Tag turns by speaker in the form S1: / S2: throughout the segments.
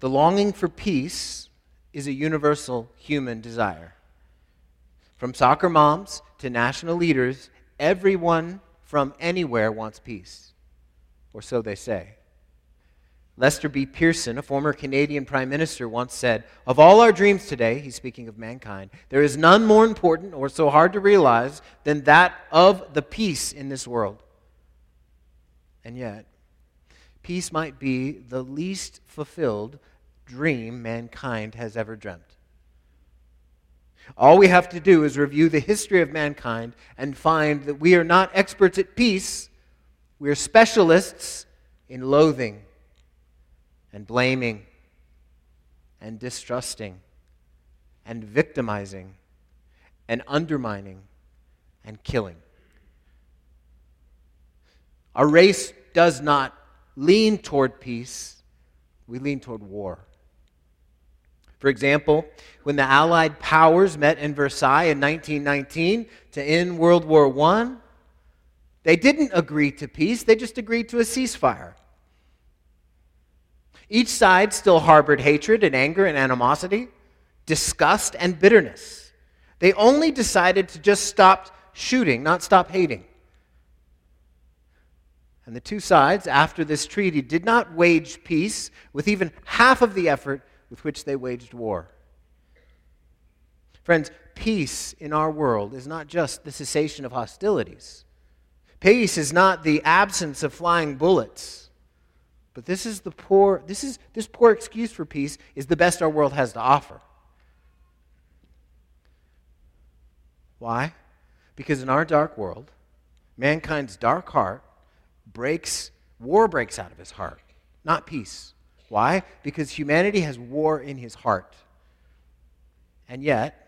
S1: The longing for peace is a universal human desire. From soccer moms to national leaders, everyone from anywhere wants peace, or so they say. Lester B. Pearson, a former Canadian Prime Minister, once said, Of all our dreams today, he's speaking of mankind, there is none more important or so hard to realize than that of the peace in this world. And yet, peace might be the least fulfilled dream mankind has ever dreamt. All we have to do is review the history of mankind and find that we are not experts at peace, we are specialists in loathing and blaming and distrusting and victimizing and undermining and killing. Our race does not lean toward peace, we lean toward war. For example, when the Allied powers met in Versailles in 1919 to end World War I, they didn't agree to peace, they just agreed to a ceasefire. Each side still harbored hatred and anger and animosity, disgust and bitterness. They only decided to just stop shooting, not stop hating. And the two sides, after this treaty, did not wage peace with even half of the effort with which they waged war. Friends, peace in our world is not just the cessation of hostilities. Peace is not the absence of flying bullets. But this is the poor this is this poor excuse for peace is the best our world has to offer. Why? Because in our dark world, mankind's dark heart breaks war breaks out of his heart, not peace. Why? Because humanity has war in his heart. And yet,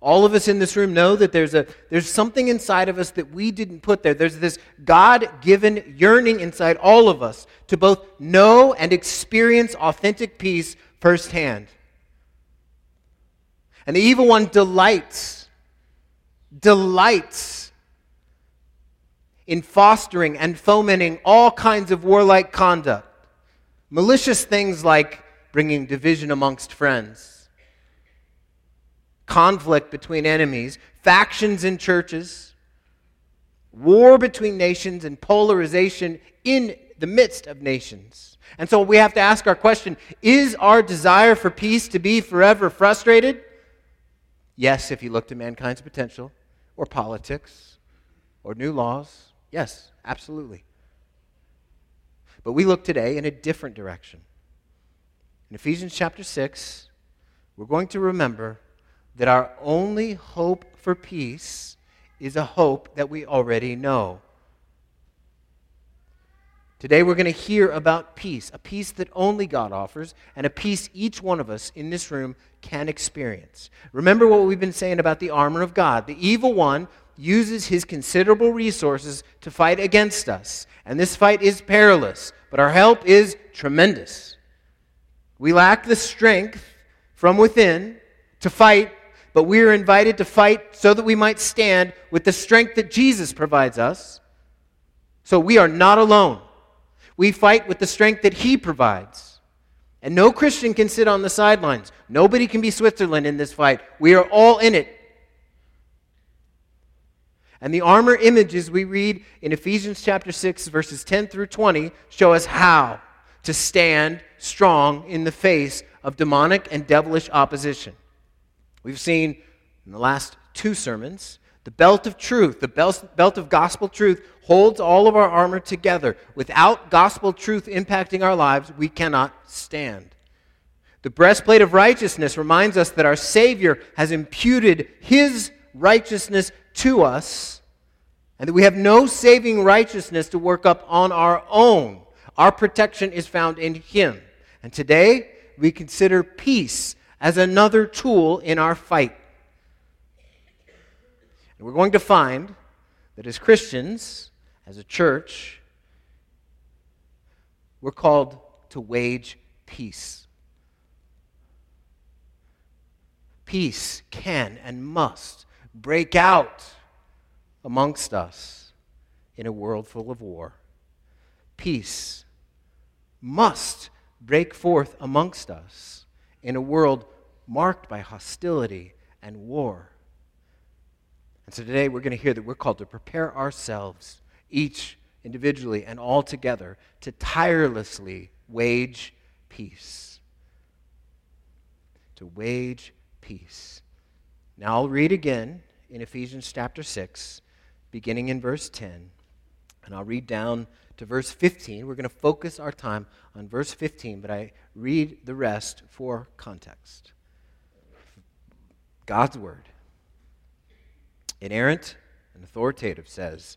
S1: all of us in this room know that there's, a, there's something inside of us that we didn't put there. There's this God given yearning inside all of us to both know and experience authentic peace firsthand. And the evil one delights, delights in fostering and fomenting all kinds of warlike conduct, malicious things like bringing division amongst friends, conflict between enemies, factions in churches, war between nations, and polarization in the midst of nations. And so we have to ask our question is our desire for peace to be forever frustrated? Yes, if you look to mankind's potential, or politics, or new laws. Yes, absolutely. But we look today in a different direction. In Ephesians chapter 6, we're going to remember that our only hope for peace is a hope that we already know. Today we're going to hear about peace, a peace that only God offers, and a peace each one of us in this room can experience. Remember what we've been saying about the armor of God. The evil one uses his considerable resources to fight against us. And this fight is perilous, but our help is tremendous. We lack the strength from within to fight, but we are invited to fight so that we might stand with the strength that Jesus provides us. So we are not alone. We fight with the strength that he provides. And no Christian can sit on the sidelines. Nobody can be Switzerland in this fight. We are all in it and the armor images we read in Ephesians chapter 6, verses 10 through 20, show us how to stand strong in the face of demonic and devilish opposition. We've seen in the last two sermons the belt of truth, the belt of gospel truth, holds all of our armor together. Without gospel truth impacting our lives, we cannot stand. The breastplate of righteousness reminds us that our Savior has imputed His righteousness to us, and that we have no saving righteousness to work up on our own. Our protection is found in Him. And today, we consider peace as another tool in our fight. And we're going to find that as Christians, as a church, we're called to wage peace. Peace can and must break out amongst us in a world full of war. Peace must break forth amongst us in a world marked by hostility and war. And so today we're going to hear that we're called to prepare ourselves, each individually and all together, to tirelessly wage peace. To wage peace. Now I'll read again in Ephesians chapter 6, beginning in verse 10, and I'll read down to verse 15. We're going to focus our time on verse 15, but I read the rest for context. God's Word, inerrant and authoritative, says,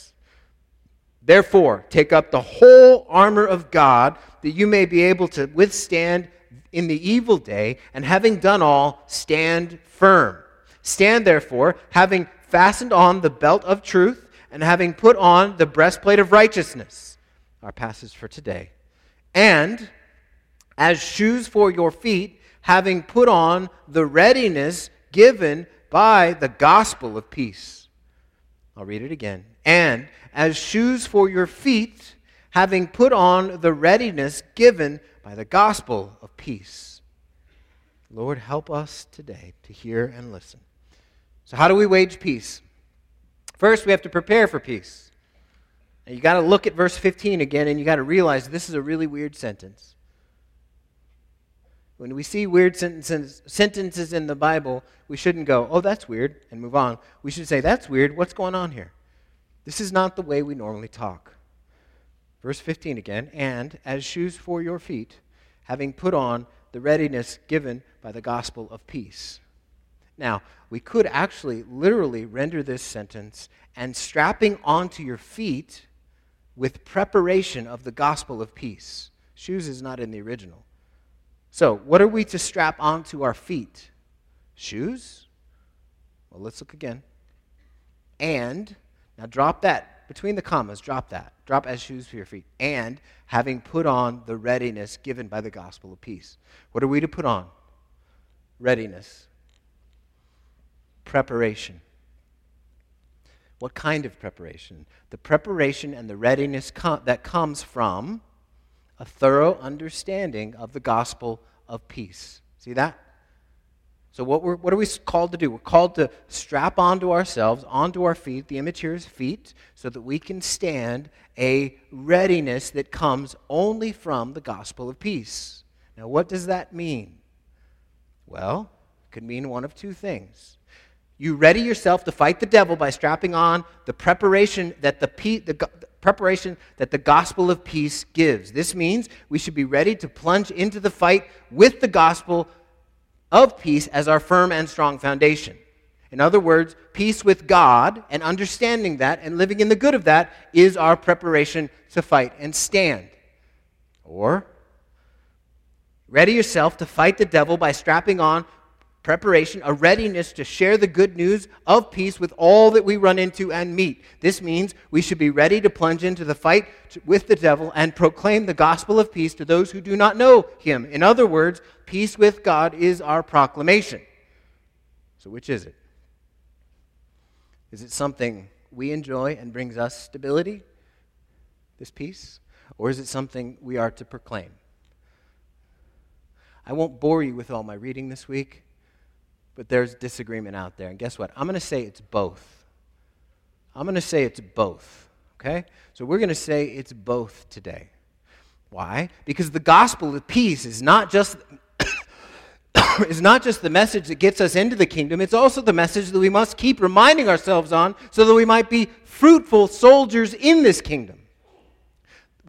S1: Therefore, take up the whole armor of God that you may be able to withstand in the evil day, and having done all, stand firm. Stand therefore, having fastened on the belt of truth, and having put on the breastplate of righteousness. Our passage for today. And as shoes for your feet, having put on the readiness given by the gospel of peace. I'll read it again. And as shoes for your feet, having put on the readiness given by the gospel of peace. Lord, help us today to hear and listen. So, how do we wage peace? First, we have to prepare for peace. You got to look at verse 15 again, and you got to realize this is a really weird sentence. When we see weird sentences, sentences in the Bible, we shouldn't go, oh, that's weird, and move on. We should say, that's weird. What's going on here? This is not the way we normally talk. Verse 15 again, and as shoes for your feet, having put on the readiness given by the gospel of peace. Now, we could actually literally render this sentence, and strapping onto your feet with preparation of the gospel of peace. Shoes is not in the original. So, what are we to strap onto our feet? Shoes? Well, let's look again. And, now drop that between the commas, drop that. Drop as shoes for your feet. And having put on the readiness given by the gospel of peace. What are we to put on? Readiness. Preparation. What kind of preparation? The preparation and the readiness com- that comes from a thorough understanding of the gospel of peace. See that? So, what, we're, what are we called to do? We're called to strap onto ourselves, onto our feet, the is feet, so that we can stand a readiness that comes only from the gospel of peace. Now, what does that mean? Well, it could mean one of two things. You ready yourself to fight the devil by strapping on the preparation that the, the, preparation that the gospel of peace gives. This means we should be ready to plunge into the fight with the gospel of peace as our firm and strong foundation. In other words, peace with God and understanding that and living in the good of that is our preparation to fight and stand. Or, ready yourself to fight the devil by strapping on preparation, a readiness to share the good news of peace with all that we run into and meet. This means we should be ready to plunge into the fight with the devil and proclaim the gospel of peace to those who do not know him. In other words, peace with God is our proclamation. So, which is it? Is it something we enjoy and brings us stability, this peace? Or is it something we are to proclaim? I won't bore you with all my reading this week but there's disagreement out there. And guess what? I'm going to say it's both. I'm going to say it's both. Okay? So we're going to say it's both today. Why? Because the gospel of peace is not just is not just the message that gets us into the kingdom, it's also the message that we must keep reminding ourselves on so that we might be fruitful soldiers in this kingdom.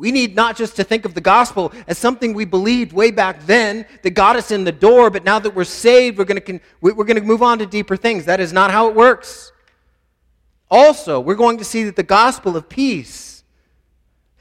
S1: We need not just to think of the gospel as something we believed way back then that got us in the door, but now that we're saved, we're going to, we're to move on to deeper things. That is not how it works. Also, we're going to see that the gospel of peace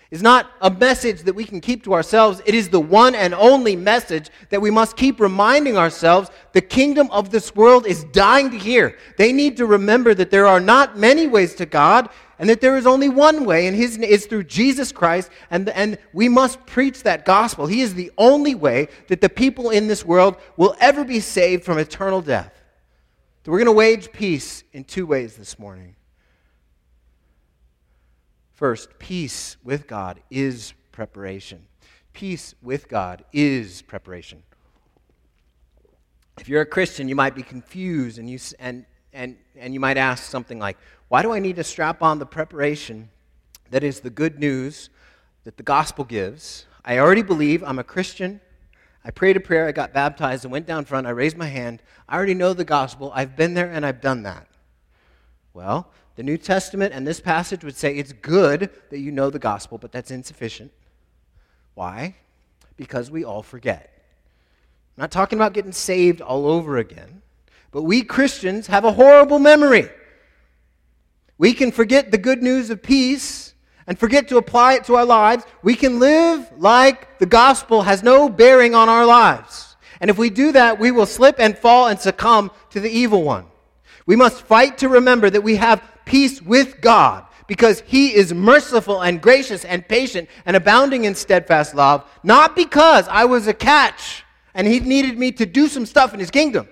S1: is not a message that we can keep to ourselves. It is the one and only message that we must keep reminding ourselves the kingdom of this world is dying to hear. They need to remember that there are not many ways to God and that there is only one way, and his is through Jesus Christ, and, and we must preach that gospel. He is the only way that the people in this world will ever be saved from eternal death. So we're going to wage peace in two ways this morning. First, peace with God is preparation. Peace with God is preparation. If you're a Christian, you might be confused and you, and, and, and you might ask something like, Why do I need to strap on the preparation that is the good news that the gospel gives? I already believe I'm a Christian. I prayed a prayer, I got baptized, and went down front. I raised my hand. I already know the gospel. I've been there and I've done that. Well, the New Testament and this passage would say it's good that you know the gospel, but that's insufficient. Why? Because we all forget. I'm not talking about getting saved all over again, but we Christians have a horrible memory. We can forget the good news of peace and forget to apply it to our lives. We can live like the gospel has no bearing on our lives. And if we do that, we will slip and fall and succumb to the evil one. We must fight to remember that we have peace with God because he is merciful and gracious and patient and abounding in steadfast love, not because I was a catch and he needed me to do some stuff in his kingdom.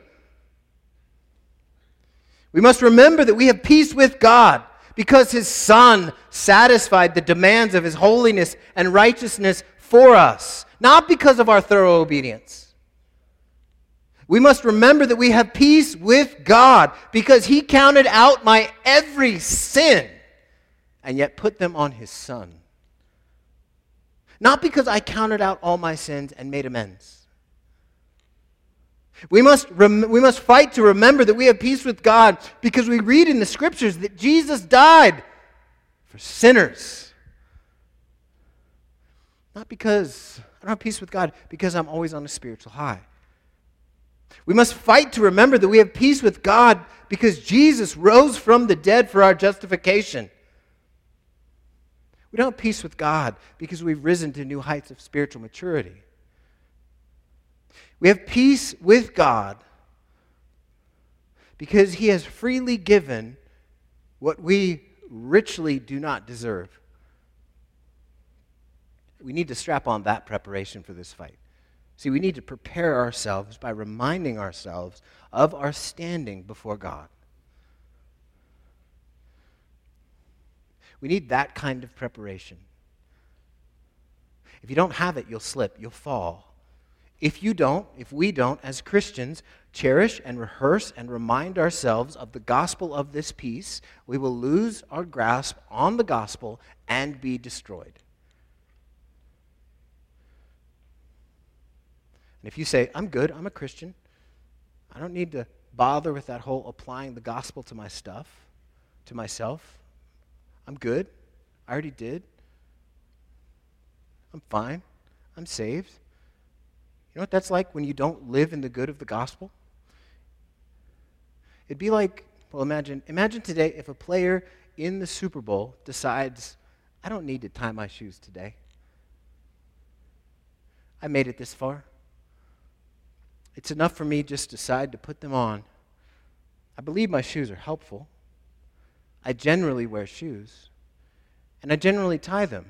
S1: We must remember that we have peace with God because his Son satisfied the demands of his holiness and righteousness for us, not because of our thorough obedience. We must remember that we have peace with God because He counted out my every sin and yet put them on His Son. Not because I counted out all my sins and made amends. We must, rem- we must fight to remember that we have peace with God because we read in the scriptures that Jesus died for sinners. Not because I don't have peace with God, because I'm always on a spiritual high. We must fight to remember that we have peace with God because Jesus rose from the dead for our justification. We don't have peace with God because we've risen to new heights of spiritual maturity. We have peace with God because He has freely given what we richly do not deserve. We need to strap on that preparation for this fight. See, we need to prepare ourselves by reminding ourselves of our standing before God. We need that kind of preparation. If you don't have it, you'll slip, you'll fall. If you don't, if we don't, as Christians, cherish and rehearse and remind ourselves of the gospel of this peace, we will lose our grasp on the gospel and be destroyed. And if you say, I'm good, I'm a Christian, I don't need to bother with that whole applying the gospel to my stuff, to myself, I'm good, I already did, I'm fine, I'm saved. You know what that's like when you don't live in the good of the gospel? It'd be like, well, imagine, imagine today if a player in the Super Bowl decides, I don't need to tie my shoes today. I made it this far. It's enough for me just decide to put them on. I believe my shoes are helpful. I generally wear shoes, and I generally tie them.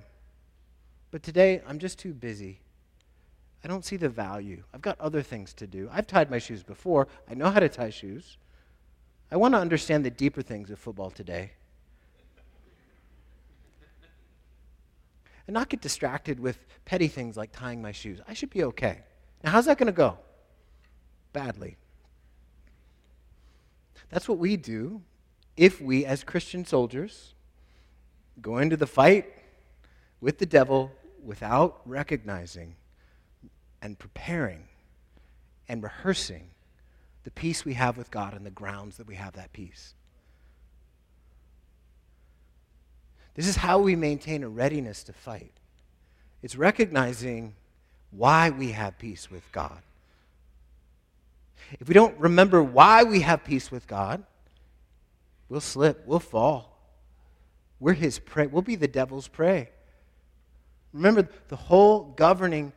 S1: But today, I'm just too busy. I don't see the value. I've got other things to do. I've tied my shoes before. I know how to tie shoes. I want to understand the deeper things of football today. And not get distracted with petty things like tying my shoes. I should be okay. Now, how's that going to go? badly. That's what we do if we, as Christian soldiers, go into the fight with the devil without recognizing and preparing and rehearsing the peace we have with God and the grounds that we have that peace. This is how we maintain a readiness to fight. It's recognizing why we have peace with God if we don't remember why we have peace with God, we'll slip, we'll fall. We're his prey. We'll be the devil's prey. Remember, the whole governing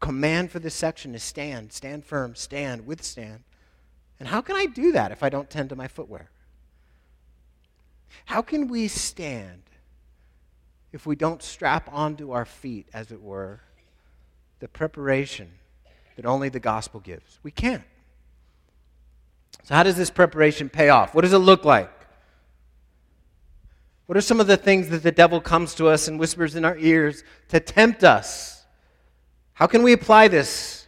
S1: command for this section is stand, stand firm, stand, withstand. And how can I do that if I don't tend to my footwear? How can we stand if we don't strap onto our feet, as it were, the preparation that only the gospel gives? We can't. So, how does this preparation pay off? What does it look like? What are some of the things that the devil comes to us and whispers in our ears to tempt us? How can we apply this?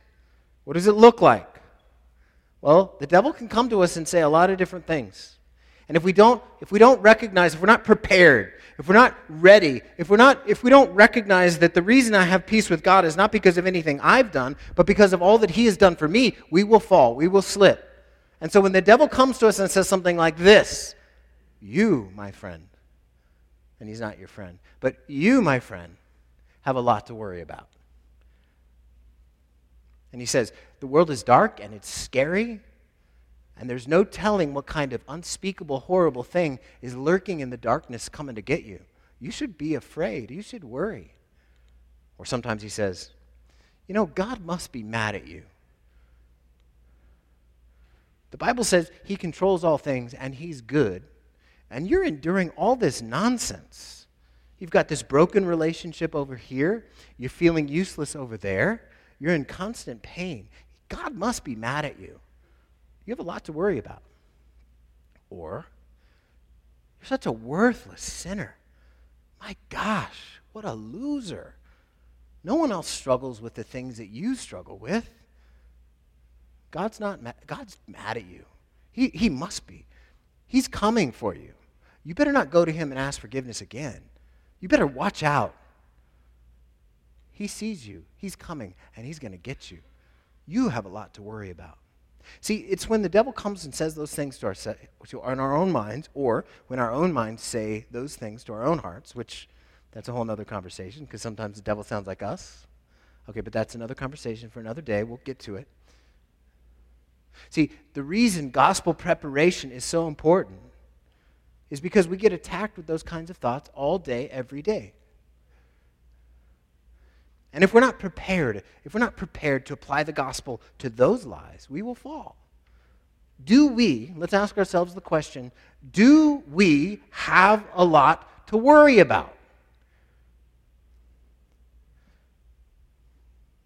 S1: What does it look like? Well, the devil can come to us and say a lot of different things. And if we don't, if we don't recognize, if we're not prepared, if we're not ready, if we're not, if we don't recognize that the reason I have peace with God is not because of anything I've done, but because of all that He has done for me, we will fall, we will slip. And so when the devil comes to us and says something like this, you, my friend, and he's not your friend, but you, my friend, have a lot to worry about. And he says, the world is dark and it's scary, and there's no telling what kind of unspeakable, horrible thing is lurking in the darkness coming to get you. You should be afraid. You should worry. Or sometimes he says, You know, God must be mad at you. The Bible says he controls all things and he's good, and you're enduring all this nonsense. You've got this broken relationship over here, you're feeling useless over there, you're in constant pain. God must be mad at you. You have a lot to worry about. Or, you're such a worthless sinner. My gosh, what a loser. No one else struggles with the things that you struggle with. God's not mad. God's mad at you. He, he must be. He's coming for you. You better not go to him and ask forgiveness again. You better watch out. He sees you. He's coming, and he's going to get you. You have a lot to worry about. See, it's when the devil comes and says those things to our, to, in our own minds, or when our own minds say those things to our own hearts, which that's a whole other conversation, because sometimes the devil sounds like us. Okay, but that's another conversation for another day. We'll get to it. See, the reason gospel preparation is so important is because we get attacked with those kinds of thoughts all day, every day. And if we're not prepared, if we're not prepared to apply the gospel to those lies, we will fall. Do we, let's ask ourselves the question, do we have a lot to worry about?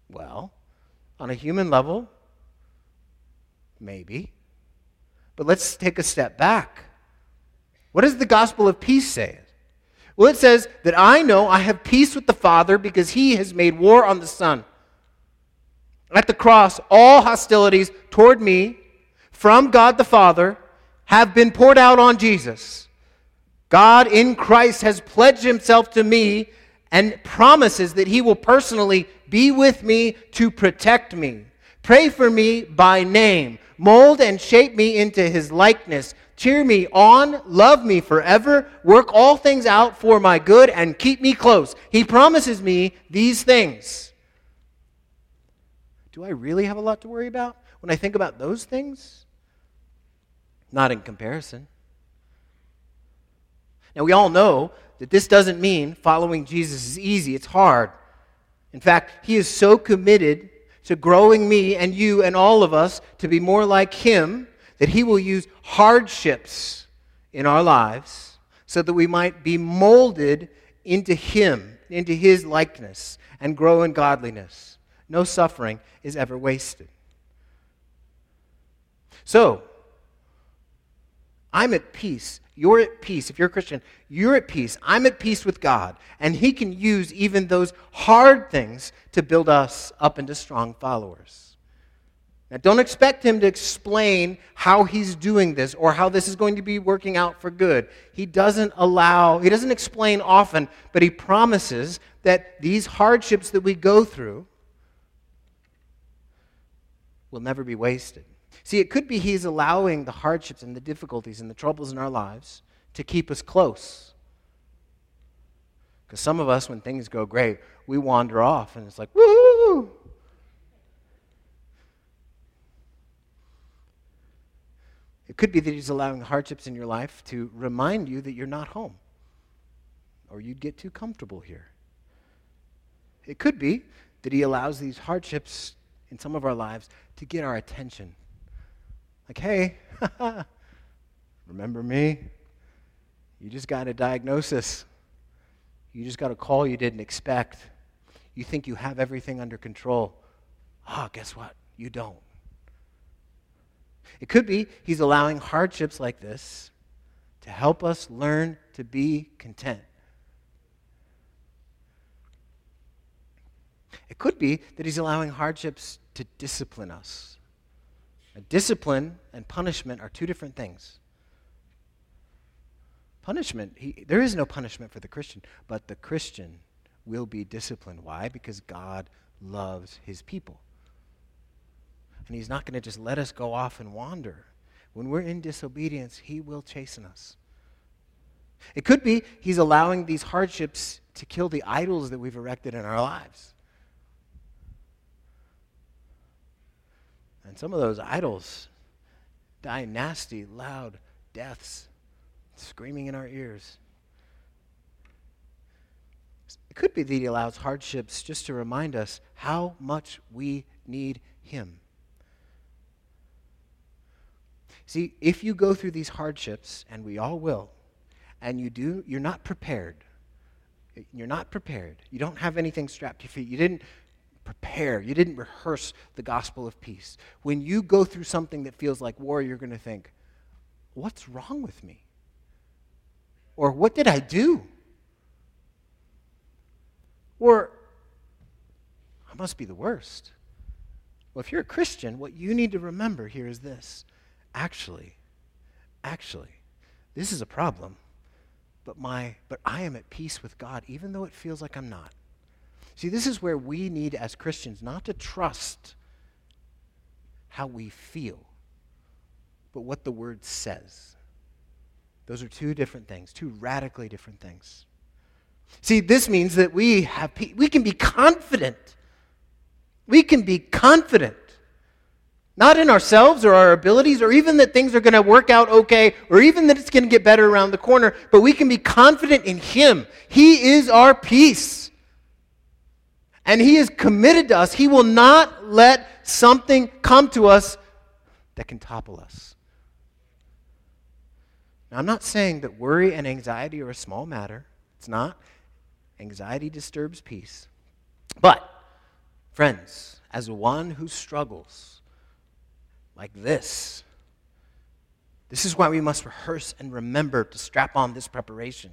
S1: Well, on a human level, Maybe. But let's take a step back. What does the gospel of peace say? Well, it says that I know I have peace with the Father because he has made war on the Son. At the cross, all hostilities toward me from God the Father have been poured out on Jesus. God in Christ has pledged himself to me and promises that he will personally be with me to protect me. Pray for me by name. Mold and shape me into his likeness. Cheer me on, love me forever, work all things out for my good, and keep me close. He promises me these things. Do I really have a lot to worry about when I think about those things? Not in comparison. Now, we all know that this doesn't mean following Jesus is easy, it's hard. In fact, he is so committed to growing me and you and all of us to be more like Him, that He will use hardships in our lives so that we might be molded into Him, into His likeness, and grow in godliness. No suffering is ever wasted. So, I'm at peace you're at peace. If you're a Christian, you're at peace. I'm at peace with God. And He can use even those hard things to build us up into strong followers. Now, don't expect Him to explain how He's doing this or how this is going to be working out for good. He doesn't allow, He doesn't explain often, but He promises that these hardships that we go through will never be wasted. See, it could be He's allowing the hardships and the difficulties and the troubles in our lives to keep us close. Because some of us, when things go great, we wander off and it's like, woo! It could be that He's allowing hardships in your life to remind you that you're not home or you'd get too comfortable here. It could be that He allows these hardships in some of our lives to get our attention. Like, hey, remember me? You just got a diagnosis. You just got a call you didn't expect. You think you have everything under control. Ah, oh, guess what? You don't. It could be he's allowing hardships like this to help us learn to be content. It could be that he's allowing hardships to discipline us. A discipline and punishment are two different things. Punishment, he, there is no punishment for the Christian, but the Christian will be disciplined. Why? Because God loves his people. And he's not going to just let us go off and wander. When we're in disobedience, he will chasten us. It could be he's allowing these hardships to kill the idols that we've erected in our lives. And some of those idols die nasty, loud deaths, screaming in our ears. It could be that he allows hardships just to remind us how much we need him. See, if you go through these hardships, and we all will, and you do, you're not prepared. You're not prepared. You don't have anything strapped to your feet. You didn't prepare. You didn't rehearse the gospel of peace. When you go through something that feels like war, you're going to think, what's wrong with me? Or what did I do? Or I must be the worst. Well, if you're a Christian, what you need to remember here is this actually, actually, this is a problem, but, my, but I am at peace with God, even though it feels like I'm not. See, this is where we need, as Christians, not to trust how we feel, but what the Word says. Those are two different things, two radically different things. See, this means that we have we can be confident. We can be confident not in ourselves or our abilities, or even that things are going to work out okay, or even that it's going to get better around the corner, but we can be confident in Him. He is our peace. And He is committed to us. He will not let something come to us that can topple us. Now, I'm not saying that worry and anxiety are a small matter. It's not. Anxiety disturbs peace. But, friends, as one who struggles, like this. This is why we must rehearse and remember to strap on this preparation.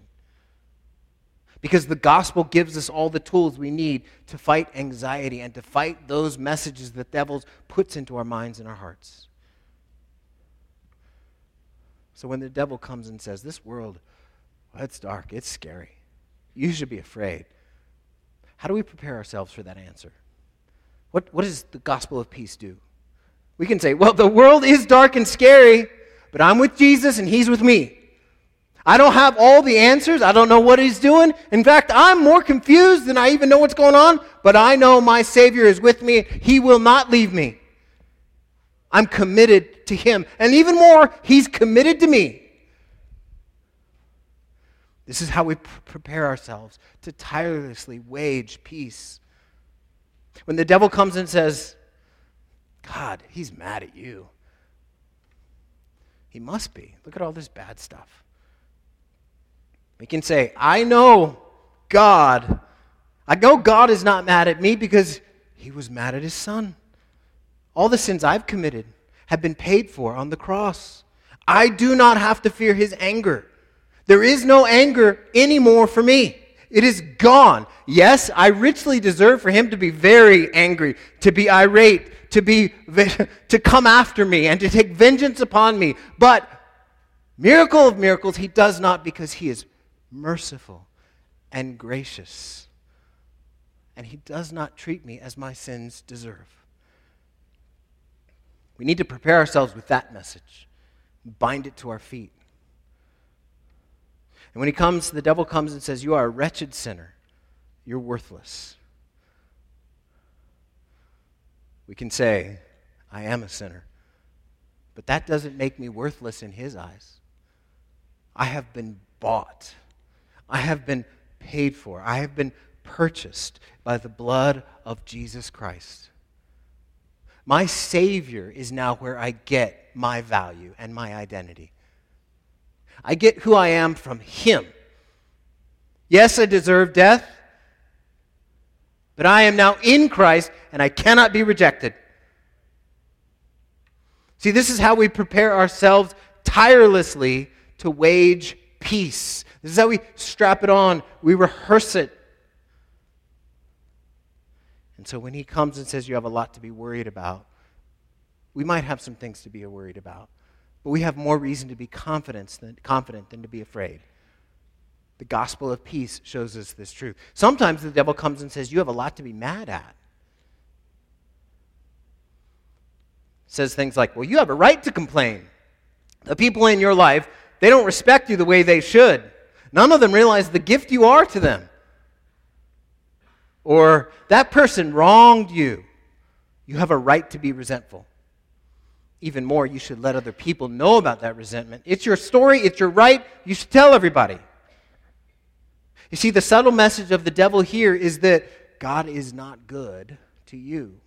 S1: Because the gospel gives us all the tools we need to fight anxiety and to fight those messages that the devil puts into our minds and our hearts. So when the devil comes and says, This world, well, it's dark, it's scary, you should be afraid. How do we prepare ourselves for that answer? What, what does the gospel of peace do? We can say, well, the world is dark and scary, but I'm with Jesus and He's with me. I don't have all the answers. I don't know what He's doing. In fact, I'm more confused than I even know what's going on, but I know my Savior is with me. He will not leave me. I'm committed to Him. And even more, He's committed to me. This is how we prepare ourselves to tirelessly wage peace. When the devil comes and says, God, he's mad at you. He must be. Look at all this bad stuff. We can say, I know God. I know God is not mad at me because he was mad at his son. All the sins I've committed have been paid for on the cross. I do not have to fear his anger. There is no anger anymore for me. It is gone. Yes, I richly deserve for him to be very angry, to be irate, to be to come after me and to take vengeance upon me. But miracle of miracles, he does not because he is merciful and gracious. And he does not treat me as my sins deserve. We need to prepare ourselves with that message, bind it to our feet. And when he comes, the devil comes and says, You are a wretched sinner. You're worthless we can say, I am a sinner. But that doesn't make me worthless in his eyes. I have been bought. I have been paid for. I have been purchased by the blood of Jesus Christ. My Savior is now where I get my value and my identity. I get who I am from Him. Yes, I deserve death, but I am now in Christ and I cannot be rejected. See, this is how we prepare ourselves tirelessly to wage peace. This is how we strap it on, we rehearse it. And so when he comes and says you have a lot to be worried about, we might have some things to be worried about, but we have more reason to be confident than, confident than to be afraid. The gospel of peace shows us this truth. Sometimes the devil comes and says, You have a lot to be mad at. Says things like, Well, you have a right to complain. The people in your life, they don't respect you the way they should. None of them realize the gift you are to them. Or that person wronged you. You have a right to be resentful even more, you should let other people know about that resentment. It's your story, it's your right. You should tell everybody. You see, the subtle message of the devil here is that God is not good to you.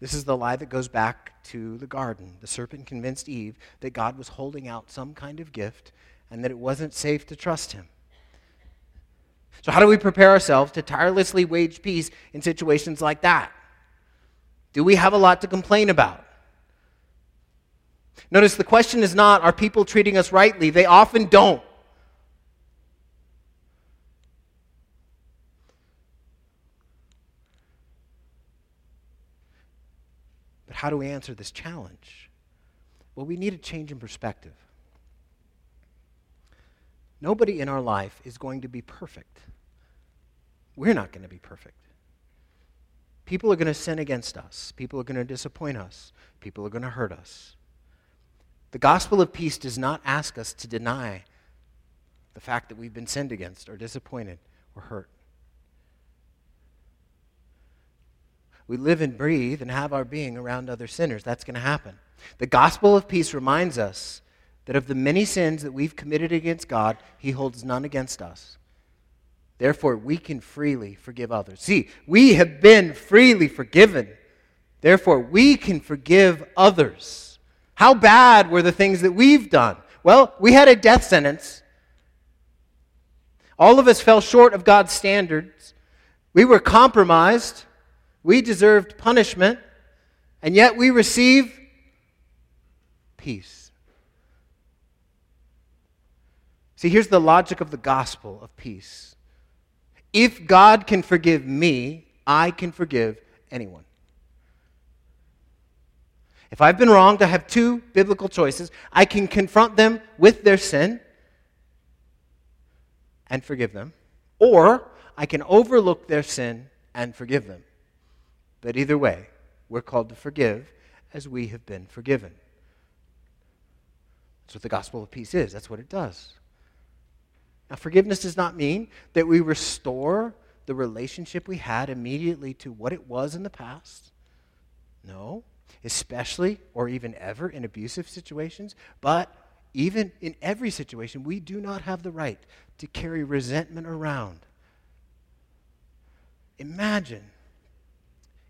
S1: This is the lie that goes back to the garden. The serpent convinced Eve that God was holding out some kind of gift and that it wasn't safe to trust him. So, how do we prepare ourselves to tirelessly wage peace in situations like that? Do we have a lot to complain about? Notice the question is not, are people treating us rightly? They often don't. But how do we answer this challenge? Well, we need a change in perspective. Nobody in our life is going to be perfect. We're not going to be perfect. People are going to sin against us. People are going to disappoint us. People are going to hurt us. The gospel of peace does not ask us to deny the fact that we've been sinned against or disappointed or hurt. We live and breathe and have our being around other sinners. That's going to happen. The gospel of peace reminds us that of the many sins that we've committed against God, He holds none against us. Therefore, we can freely forgive others. See, we have been freely forgiven. Therefore, we can forgive others. How bad were the things that we've done? Well, we had a death sentence. All of us fell short of God's standards. We were compromised. We deserved punishment. And yet we receive peace. See, here's the logic of the gospel of peace if God can forgive me, I can forgive anyone. If I've been wronged, I have two biblical choices. I can confront them with their sin and forgive them, or I can overlook their sin and forgive them. But either way, we're called to forgive as we have been forgiven. That's what the gospel of peace is. That's what it does. Now, forgiveness does not mean that we restore the relationship we had immediately to what it was in the past. No, especially or even ever in abusive situations. But even in every situation, we do not have the right to carry resentment around. Imagine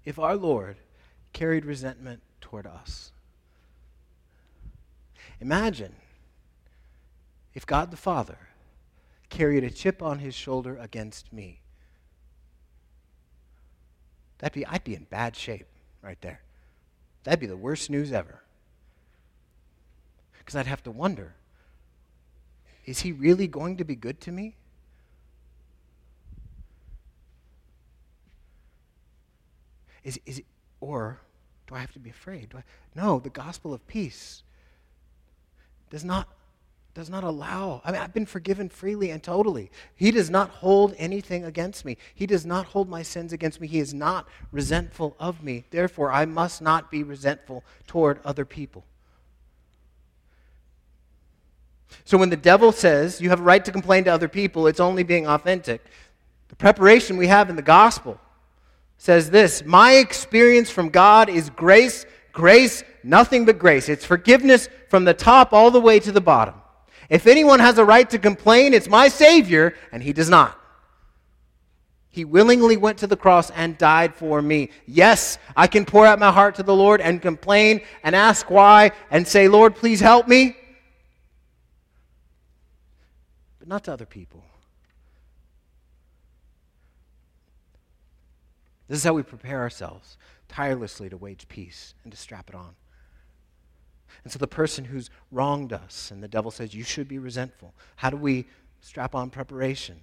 S1: if our Lord carried resentment toward us. Imagine if God the Father carried a chip on his shoulder against me. That'd be, I'd be in bad shape right there. That'd be the worst news ever. Because I'd have to wonder is he really going to be good to me? Is, is it, or do I have to be afraid? I, no, the gospel of peace does not does not allow. I mean, I've been forgiven freely and totally. He does not hold anything against me. He does not hold my sins against me. He is not resentful of me. Therefore, I must not be resentful toward other people. So when the devil says you have a right to complain to other people, it's only being authentic. The preparation we have in the gospel says this My experience from God is grace, grace, nothing but grace. It's forgiveness from the top all the way to the bottom. If anyone has a right to complain, it's my Savior, and he does not. He willingly went to the cross and died for me. Yes, I can pour out my heart to the Lord and complain and ask why and say, Lord, please help me. But not to other people. This is how we prepare ourselves tirelessly to wage peace and to strap it on. And so the person who's wronged us, and the devil says, You should be resentful. How do we strap on preparation?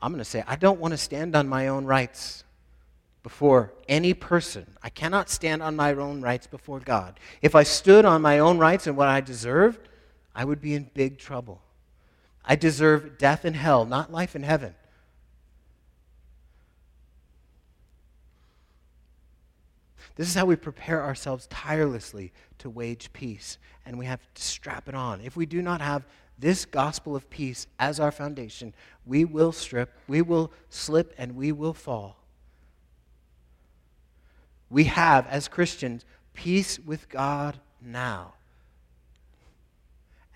S1: I'm going to say, I don't want to stand on my own rights before any person. I cannot stand on my own rights before God. If I stood on my own rights and what I deserved, I would be in big trouble. I deserve death in hell, not life in heaven. This is how we prepare ourselves tirelessly to wage peace, and we have to strap it on. If we do not have this gospel of peace as our foundation, we will strip, we will slip, and we will fall. We have, as Christians, peace with God now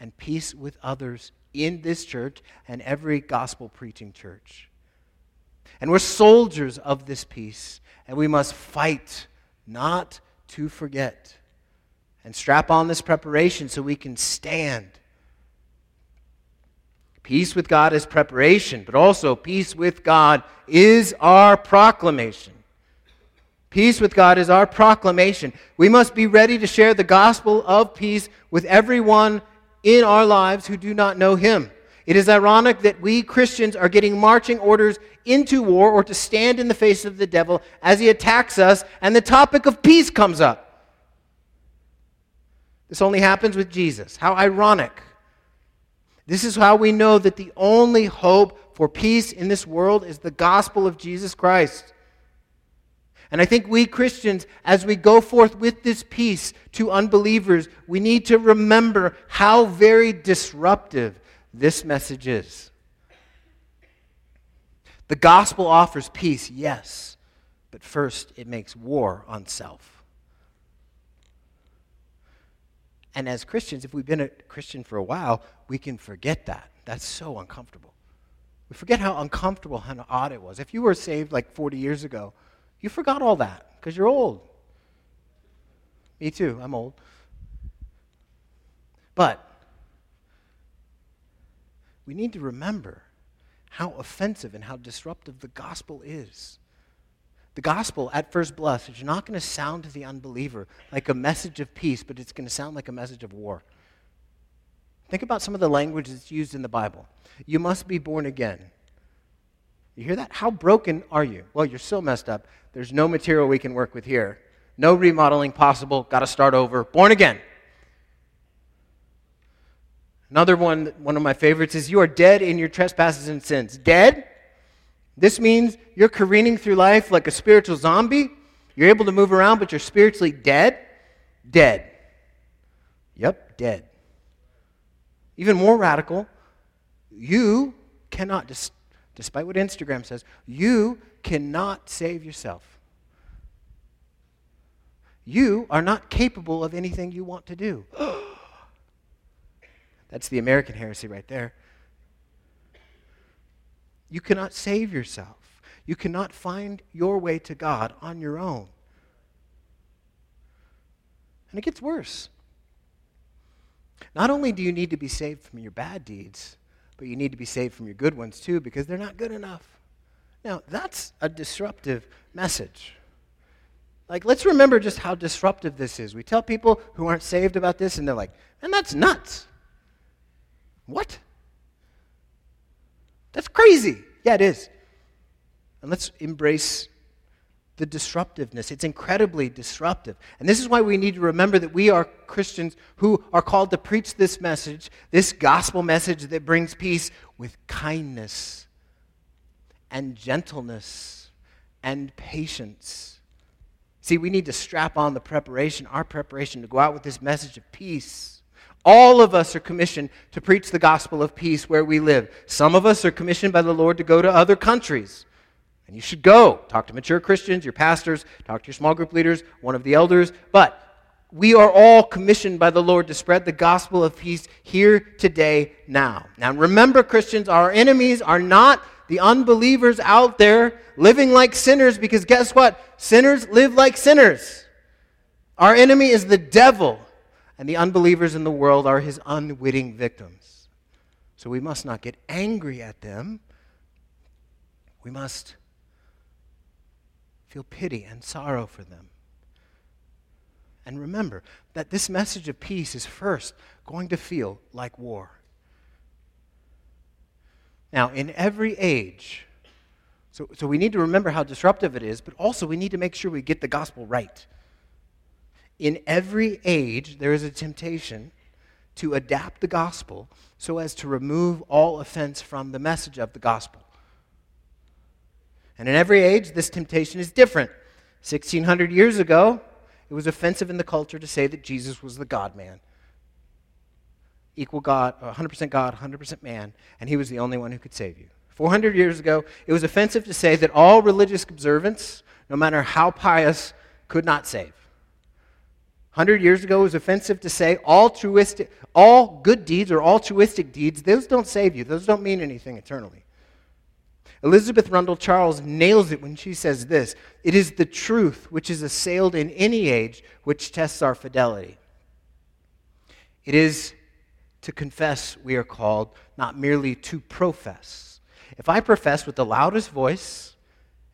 S1: and peace with others in this church and every gospel preaching church. And we're soldiers of this peace, and we must fight not to forget and strap on this preparation so we can stand Peace with God is preparation, but also peace with God is our proclamation. Peace with God is our proclamation. We must be ready to share the gospel of peace with everyone in our lives who do not know Him. It is ironic that we Christians are getting marching orders into war or to stand in the face of the devil as he attacks us, and the topic of peace comes up. This only happens with Jesus. How ironic. This is how we know that the only hope for peace in this world is the gospel of Jesus Christ. And I think we Christians, as we go forth with this peace to unbelievers, we need to remember how very disruptive this message is. The gospel offers peace, yes, but first it makes war on self. And as Christians, if we've been a Christian for a while, we can forget that. That's so uncomfortable. We forget how uncomfortable and odd it was. If you were saved like 40 years ago, you forgot all that because you're old. Me too, I'm old. But we need to remember how offensive and how disruptive the gospel is. The gospel, at first blush, is not going to sound to the unbeliever like a message of peace, but it's going to sound like a message of war. Think about some of the language that's used in the Bible. You must be born again. You hear that? How broken are you? Well, you're so messed up. There's no material we can work with here. No remodeling possible. Got to start over. Born again. Another one, one of my favorites is you are dead in your trespasses and sins. Dead? This means you're careening through life like a spiritual zombie. You're able to move around, but you're spiritually dead. Dead. Yep, dead. Even more radical, you cannot, despite what Instagram says, you cannot save yourself. You are not capable of anything you want to do. That's the American heresy right there. You cannot save yourself. You cannot find your way to God on your own. And it gets worse. Not only do you need to be saved from your bad deeds, but you need to be saved from your good ones too because they're not good enough. Now, that's a disruptive message. Like, let's remember just how disruptive this is. We tell people who aren't saved about this, and they're like, and that's nuts. What? That's crazy. Yeah, it is. And let's embrace the disruptiveness. It's incredibly disruptive. And this is why we need to remember that we are Christians who are called to preach this message, this gospel message that brings peace with kindness and gentleness and patience. See, we need to strap on the preparation, our preparation to go out with this message of peace all of us are commissioned to preach the gospel of peace where we live. Some of us are commissioned by the Lord to go to other countries. And you should go. Talk to mature Christians, your pastors, talk to your small group leaders, one of the elders. But we are all commissioned by the Lord to spread the gospel of peace here, today, now. Now, remember, Christians, our enemies are not the unbelievers out there living like sinners because guess what? Sinners live like sinners. Our enemy is the devil, and the unbelievers in the world are his unwitting victims. So we must not get angry at them. We must feel pity and sorrow for them. And remember that this message of peace is first going to feel like war. Now, in every age, so, so we need to remember how disruptive it is, but also we need to make sure we get the gospel right. In every age, there is a temptation to adapt the gospel so as to remove all offense from the message of the gospel. And in every age, this temptation is different. 1600 years ago, it was offensive in the culture to say that Jesus was the God man. Equal God, 100% God, 100% man, and he was the only one who could save you. 400 years ago, it was offensive to say that all religious observance, no matter how pious, could not save. 100 years ago, it was offensive to say all, truistic, all good deeds or altruistic deeds, those don't save you. Those don't mean anything eternally. Elizabeth Rundle Charles nails it when she says this It is the truth which is assailed in any age which tests our fidelity. It is to confess we are called, not merely to profess. If I profess with the loudest voice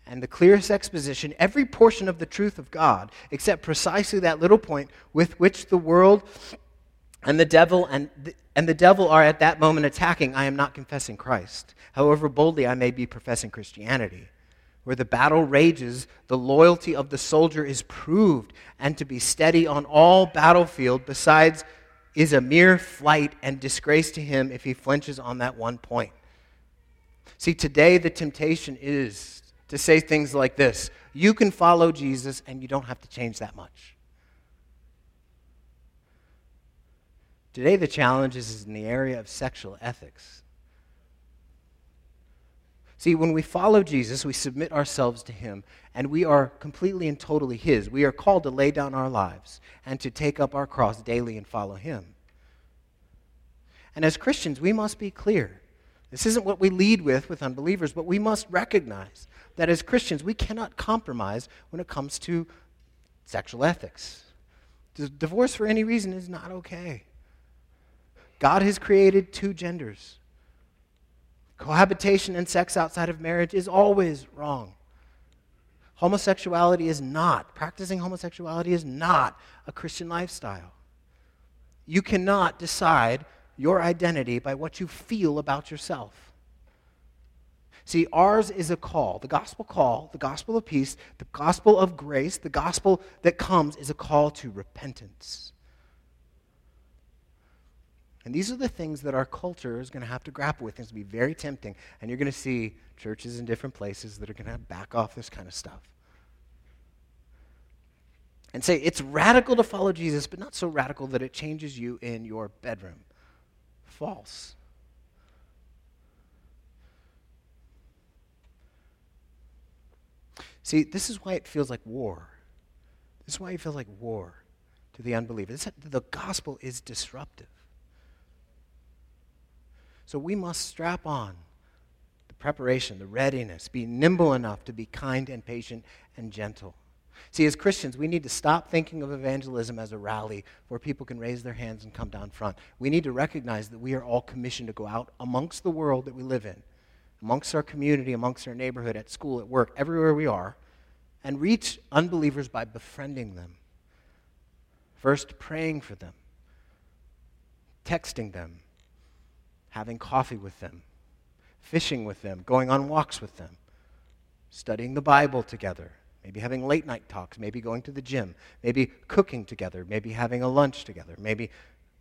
S1: and the clearest exposition every portion of the truth of God, except precisely that little point with which the world and the devil and the, and the devil are at that moment attacking, I am not confessing Christ. However boldly I may be professing Christianity. Where the battle rages, the loyalty of the soldier is proved, and to be steady on all battlefield, besides, is a mere flight and disgrace to him if he flinches on that one point. See, today the temptation is to say things like this You can follow Jesus, and you don't have to change that much. Today, the challenge is in the area of sexual ethics. See, when we follow Jesus, we submit ourselves to Him, and we are completely and totally His. We are called to lay down our lives and to take up our cross daily and follow Him. And as Christians, we must be clear. This isn't what we lead with with unbelievers, but we must recognize that as Christians, we cannot compromise when it comes to sexual ethics. Divorce for any reason is not okay. God has created two genders. Cohabitation and sex outside of marriage is always wrong. Homosexuality is not, practicing homosexuality is not a Christian lifestyle. You cannot decide your identity by what you feel about yourself. See, ours is a call. The gospel call, the gospel of peace, the gospel of grace, the gospel that comes is a call to repentance. And these are the things that our culture is going to have to grapple with. It's going to be very tempting. And you're going to see churches in different places that are going to back off this kind of stuff. And say it's radical to follow Jesus, but not so radical that it changes you in your bedroom. False. See, this is why it feels like war. This is why it feels like war to the unbeliever. This, the gospel is disruptive. So we must strap on the preparation, the readiness, be nimble enough to be kind and patient and gentle. See, as Christians, we need to stop thinking of evangelism as a rally where people can raise their hands and come down front. We need to recognize that we are all commissioned to go out amongst the world that we live in, amongst our community, amongst our neighborhood, at school, at work, everywhere we are, and reach unbelievers by befriending them. First, praying for them, texting them, having coffee with them, fishing with them, going on walks with them, studying the Bible together, maybe having late night talks, maybe going to the gym, maybe cooking together, maybe having a lunch together, maybe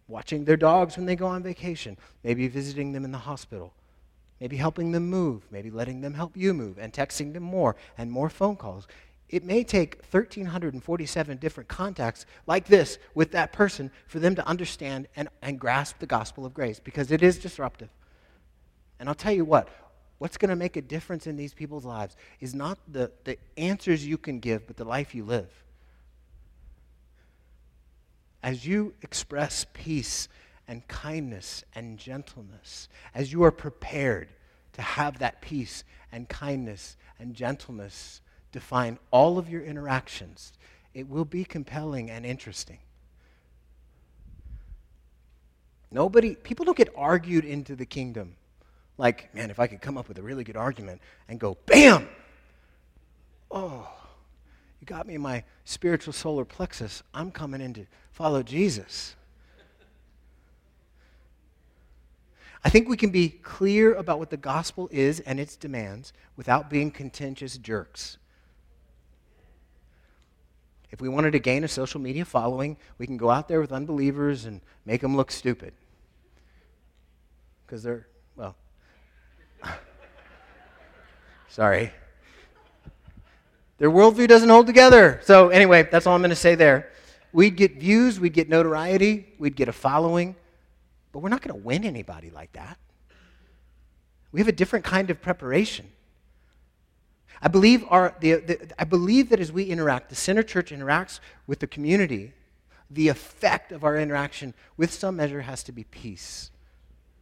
S1: watching their dogs when they go on vacation, maybe visiting them in the hospital, maybe helping them move, maybe letting them help you move, and texting them more and more phone calls it may take 1,347 different contacts like this with that person for them to understand and, and grasp the gospel of grace because it is disruptive. And I'll tell you what, what's going to make a difference in these people's lives is not the, the answers you can give, but the life you live. as you express peace and kindness and gentleness, as you are prepared to have that peace and kindness and gentleness define all of your interactions, it will be compelling and interesting. Nobody, people don't get argued into the kingdom. Like, man, if I could come up with a really good argument and go, bam! Oh, you got me in my spiritual solar plexus. I'm coming in to follow Jesus. I think we can be clear about what the gospel is and its demands without being contentious jerks. If we wanted to gain a social media following, we can go out there with unbelievers and make them look stupid. Because they're, well, sorry. Their worldview doesn't hold together. So, anyway, that's all I'm going to say there. We'd get views, we'd get notoriety, we'd get a following, but we're not going to win anybody like that. We have a different kind of preparation. I believe, our, the, the, I believe that as we interact, the Center Church interacts with the community, the effect of our interaction with some measure has to be peace,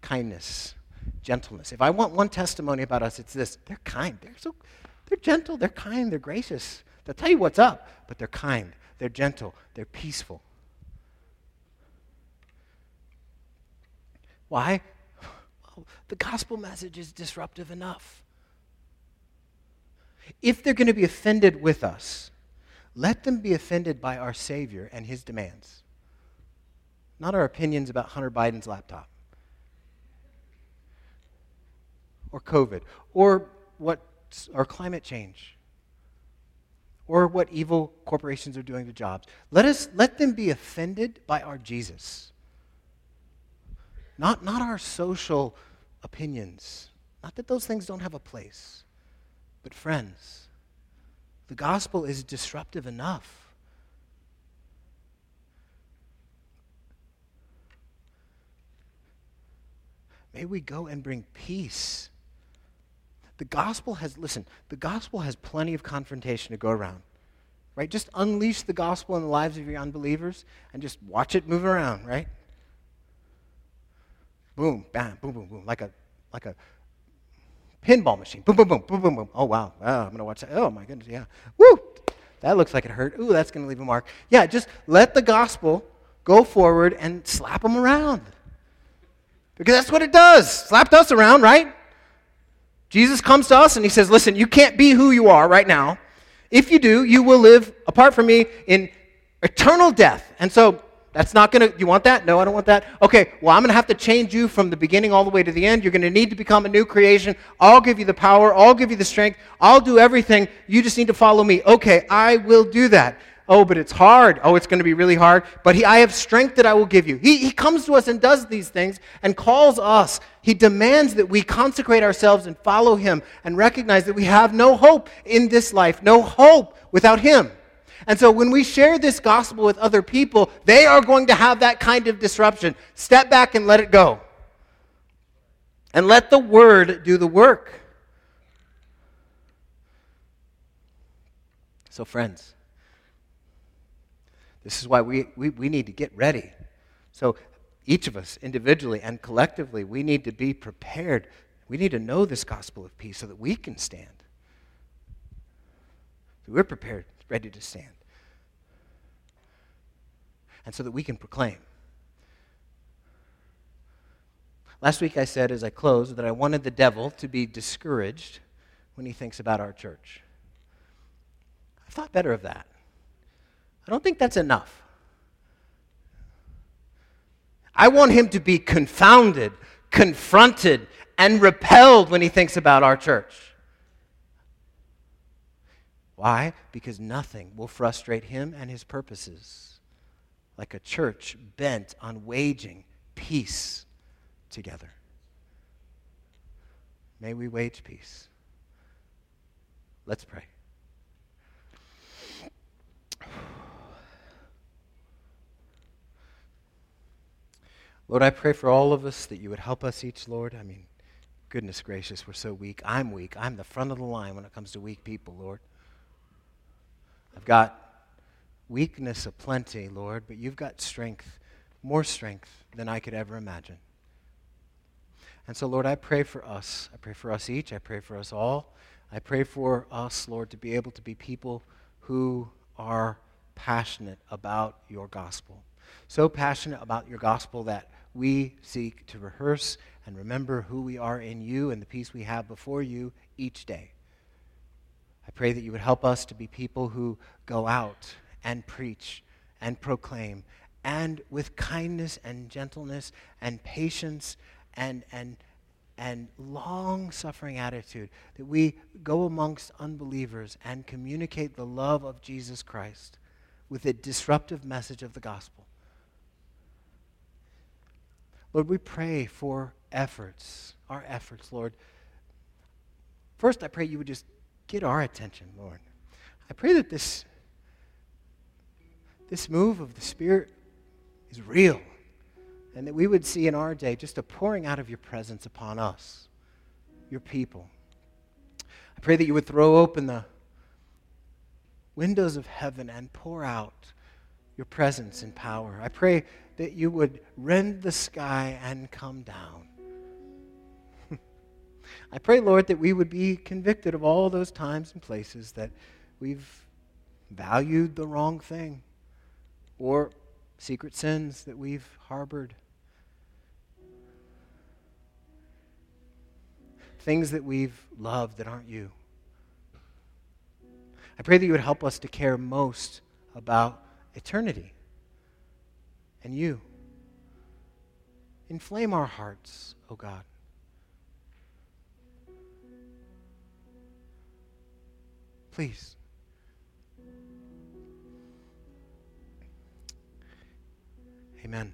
S1: kindness, gentleness. If I want one testimony about us, it's this they're kind. They're, so, they're gentle, they're kind, they're gracious. They'll tell you what's up, but they're kind, they're gentle, they're peaceful. Why? Well, the gospel message is disruptive enough. If they're going to be offended with us, let them be offended by our Savior and his demands, not our opinions about Hunter Biden's laptop or COVID or what or climate change or what evil corporations are doing to jobs. Let us let them be offended by our Jesus. Not, not our social opinions. Not that those things don't have a place. But, friends, the gospel is disruptive enough. May we go and bring peace. The gospel has, listen, the gospel has plenty of confrontation to go around. Right? Just unleash the gospel in the lives of your unbelievers and just watch it move around, right? Boom, bam, boom, boom, boom, like a like a pinball machine. Boom, boom, boom, boom, boom, boom. Oh, wow. Oh, I'm going to watch that. Oh, my goodness. Yeah. Woo! That looks like it hurt. Ooh, that's going to leave a mark. Yeah, just let the gospel go forward and slap them around. Because that's what it does. Slapped us around, right? Jesus comes to us and he says, Listen, you can't be who you are right now. If you do, you will live apart from me in eternal death. And so that's not going to, you want that? No, I don't want that. Okay, well, I'm going to have to change you from the beginning all the way to the end. You're going to need to become a new creation. I'll give you the power. I'll give you the strength. I'll do everything. You just need to follow me. Okay, I will do that. Oh, but it's hard. Oh, it's going to be really hard. But he, I have strength that I will give you. He, he comes to us and does these things and calls us. He demands that we consecrate ourselves and follow him and recognize that we have no hope in this life, no hope without him. And so when we share this gospel with other people, they are going to have that kind of disruption. Step back and let it go. And let the word do the work. So, friends, this is why we, we, we need to get ready. So, each of us, individually and collectively, we need to be prepared. We need to know this gospel of peace so that we can stand. We're prepared ready to stand. And so that we can proclaim. Last week I said as I closed that I wanted the devil to be discouraged when he thinks about our church. I've thought better of that. I don't think that's enough. I want him to be confounded, confronted, and repelled when he thinks about our church. Why? Because nothing will frustrate him and his purposes like a church bent on waging peace together. May we wage peace. Let's pray. Lord, I pray for all of us that you would help us each, Lord. I mean, goodness gracious, we're so weak. I'm weak. I'm the front of the line when it comes to weak people, Lord. I've got weakness aplenty, Lord, but you've got strength, more strength than I could ever imagine. And so, Lord, I pray for us. I pray for us each. I pray for us all. I pray for us, Lord, to be able to be people who are passionate about your gospel. So passionate about your gospel that we seek to rehearse and remember who we are in you and the peace we have before you each day. I pray that you would help us to be people who go out and preach and proclaim and with kindness and gentleness and patience and, and, and long suffering attitude that we go amongst unbelievers and communicate the love of Jesus Christ with a disruptive message of the gospel. Lord, we pray for efforts, our efforts, Lord. First, I pray you would just get our attention, Lord. I pray that this, this move of the Spirit is real and that we would see in our day just a pouring out of your presence upon us, your people. I pray that you would throw open the windows of heaven and pour out your presence and power. I pray that you would rend the sky and come down. I pray, Lord, that we would be convicted of all those times and places that we've valued the wrong thing or secret sins that we've harbored. Things that we've loved that aren't you. I pray that you would help us to care most about eternity and you. Inflame our hearts, O oh God. Please. Amen.